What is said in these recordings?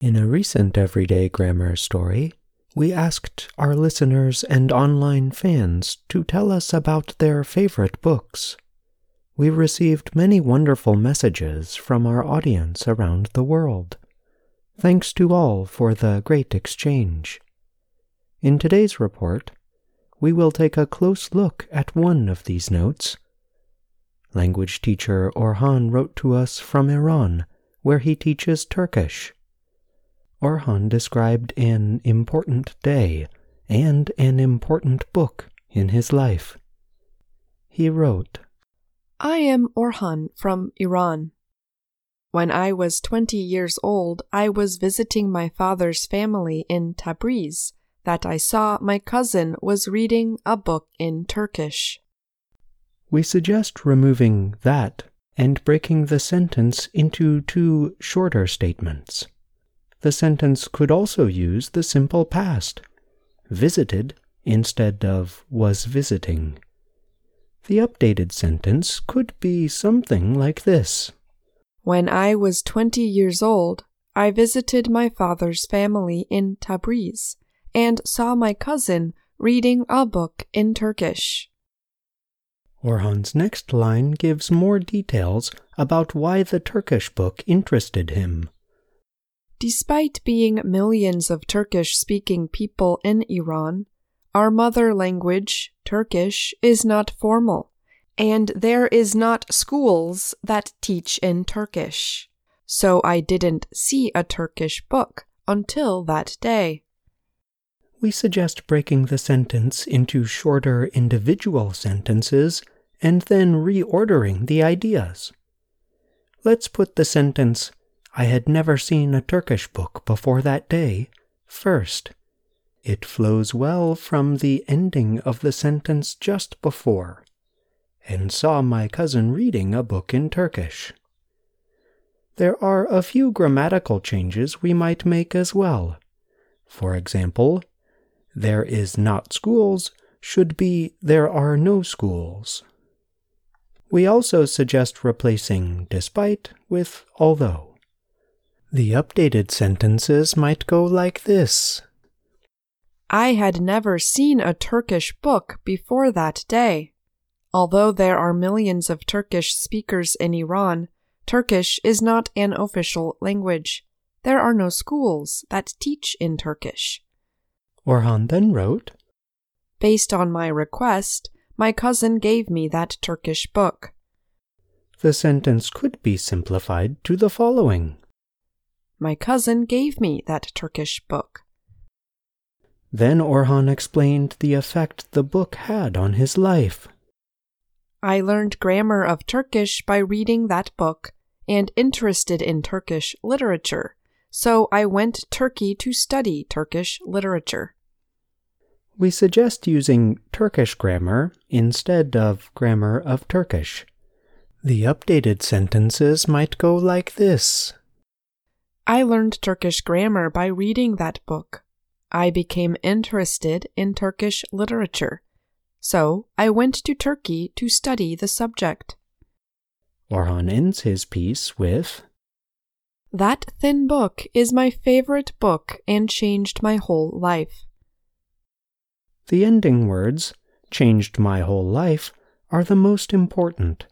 In a recent Everyday Grammar story, we asked our listeners and online fans to tell us about their favorite books. We received many wonderful messages from our audience around the world. Thanks to all for the great exchange. In today's report, we will take a close look at one of these notes. Language teacher Orhan wrote to us from Iran, where he teaches Turkish. Orhan described an important day and an important book in his life. He wrote, I am Orhan from Iran. When I was 20 years old, I was visiting my father's family in Tabriz that I saw my cousin was reading a book in Turkish. We suggest removing that and breaking the sentence into two shorter statements. The sentence could also use the simple past, visited instead of was visiting. The updated sentence could be something like this When I was 20 years old, I visited my father's family in Tabriz and saw my cousin reading a book in Turkish. Orhan's next line gives more details about why the Turkish book interested him. Despite being millions of Turkish speaking people in Iran, our mother language, Turkish, is not formal, and there is not schools that teach in Turkish. So I didn't see a Turkish book until that day. We suggest breaking the sentence into shorter individual sentences and then reordering the ideas. Let's put the sentence, I had never seen a Turkish book before that day, first. It flows well from the ending of the sentence just before, and saw my cousin reading a book in Turkish. There are a few grammatical changes we might make as well. For example, there is not schools should be there are no schools. We also suggest replacing despite with although. The updated sentences might go like this I had never seen a Turkish book before that day. Although there are millions of Turkish speakers in Iran, Turkish is not an official language. There are no schools that teach in Turkish. Orhan then wrote, Based on my request, my cousin gave me that Turkish book. The sentence could be simplified to the following my cousin gave me that Turkish book. Then Orhan explained the effect the book had on his life. I learned grammar of Turkish by reading that book and interested in Turkish literature, so I went Turkey to study Turkish literature. We suggest using Turkish grammar instead of grammar of Turkish. The updated sentences might go like this I learned Turkish grammar by reading that book. I became interested in Turkish literature. So I went to Turkey to study the subject. Orhan ends his piece with That thin book is my favorite book and changed my whole life. The ending words, changed my whole life, are the most important.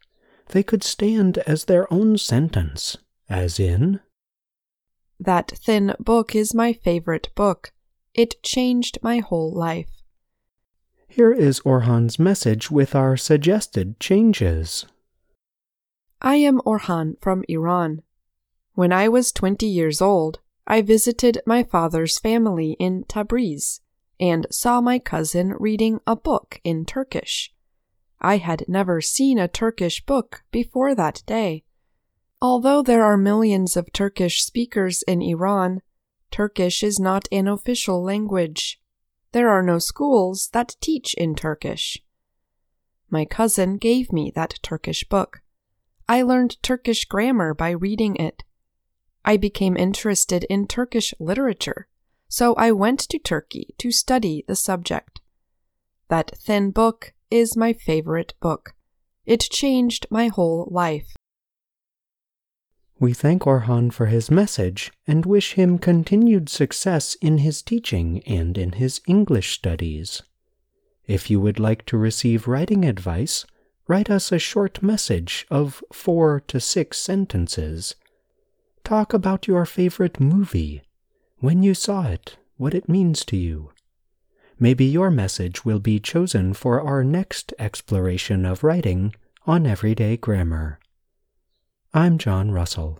They could stand as their own sentence, as in, that thin book is my favorite book. It changed my whole life. Here is Orhan's message with our suggested changes. I am Orhan from Iran. When I was 20 years old, I visited my father's family in Tabriz and saw my cousin reading a book in Turkish. I had never seen a Turkish book before that day. Although there are millions of Turkish speakers in Iran, Turkish is not an official language. There are no schools that teach in Turkish. My cousin gave me that Turkish book. I learned Turkish grammar by reading it. I became interested in Turkish literature, so I went to Turkey to study the subject. That thin book is my favorite book. It changed my whole life. We thank Orhan for his message and wish him continued success in his teaching and in his English studies. If you would like to receive writing advice, write us a short message of four to six sentences. Talk about your favorite movie, when you saw it, what it means to you. Maybe your message will be chosen for our next exploration of writing on Everyday Grammar. I'm John Russell.